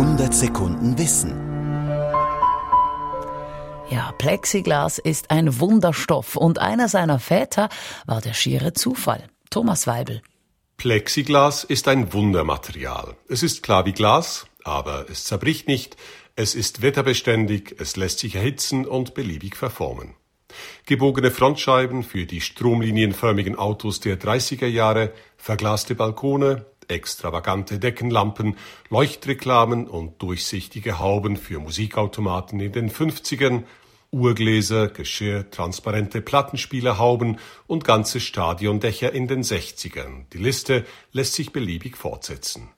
100 Sekunden Wissen. Ja, Plexiglas ist ein Wunderstoff und einer seiner Väter war der schiere Zufall. Thomas Weibel. Plexiglas ist ein Wundermaterial. Es ist klar wie Glas, aber es zerbricht nicht, es ist wetterbeständig, es lässt sich erhitzen und beliebig verformen. Gebogene Frontscheiben für die stromlinienförmigen Autos der 30er Jahre, verglaste Balkone, extravagante Deckenlampen, Leuchtreklamen und durchsichtige Hauben für Musikautomaten in den 50ern, Uhrgläser, Geschirr, transparente Plattenspielerhauben und ganze Stadiondächer in den 60ern. Die Liste lässt sich beliebig fortsetzen.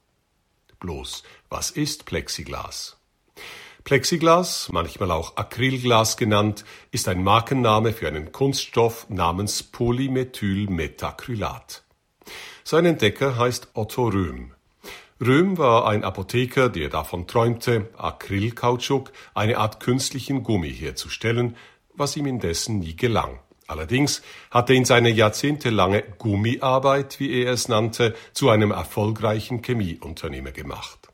Bloß, was ist Plexiglas? Plexiglas, manchmal auch Acrylglas genannt, ist ein Markenname für einen Kunststoff namens Polymethylmetacrylat. Sein Entdecker heißt Otto Röhm. Röhm war ein Apotheker, der davon träumte, Acrylkautschuk, eine Art künstlichen Gummi herzustellen, was ihm indessen nie gelang. Allerdings hatte ihn seine jahrzehntelange Gummiarbeit, wie er es nannte, zu einem erfolgreichen Chemieunternehmer gemacht.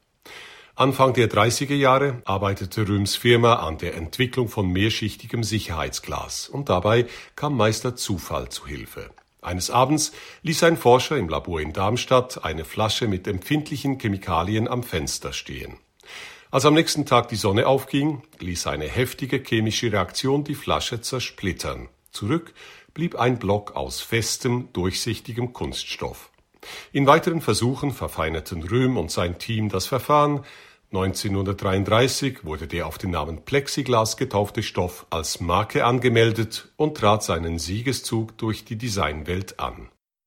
Anfang der 30er Jahre arbeitete Röhms Firma an der Entwicklung von mehrschichtigem Sicherheitsglas und dabei kam Meister Zufall zu Hilfe. Eines Abends ließ ein Forscher im Labor in Darmstadt eine Flasche mit empfindlichen Chemikalien am Fenster stehen. Als am nächsten Tag die Sonne aufging, ließ eine heftige chemische Reaktion die Flasche zersplittern. Zurück blieb ein Block aus festem, durchsichtigem Kunststoff. In weiteren Versuchen verfeinerten Röhm und sein Team das Verfahren, 1933 wurde der auf den Namen Plexiglas getaufte Stoff als Marke angemeldet und trat seinen Siegeszug durch die Designwelt an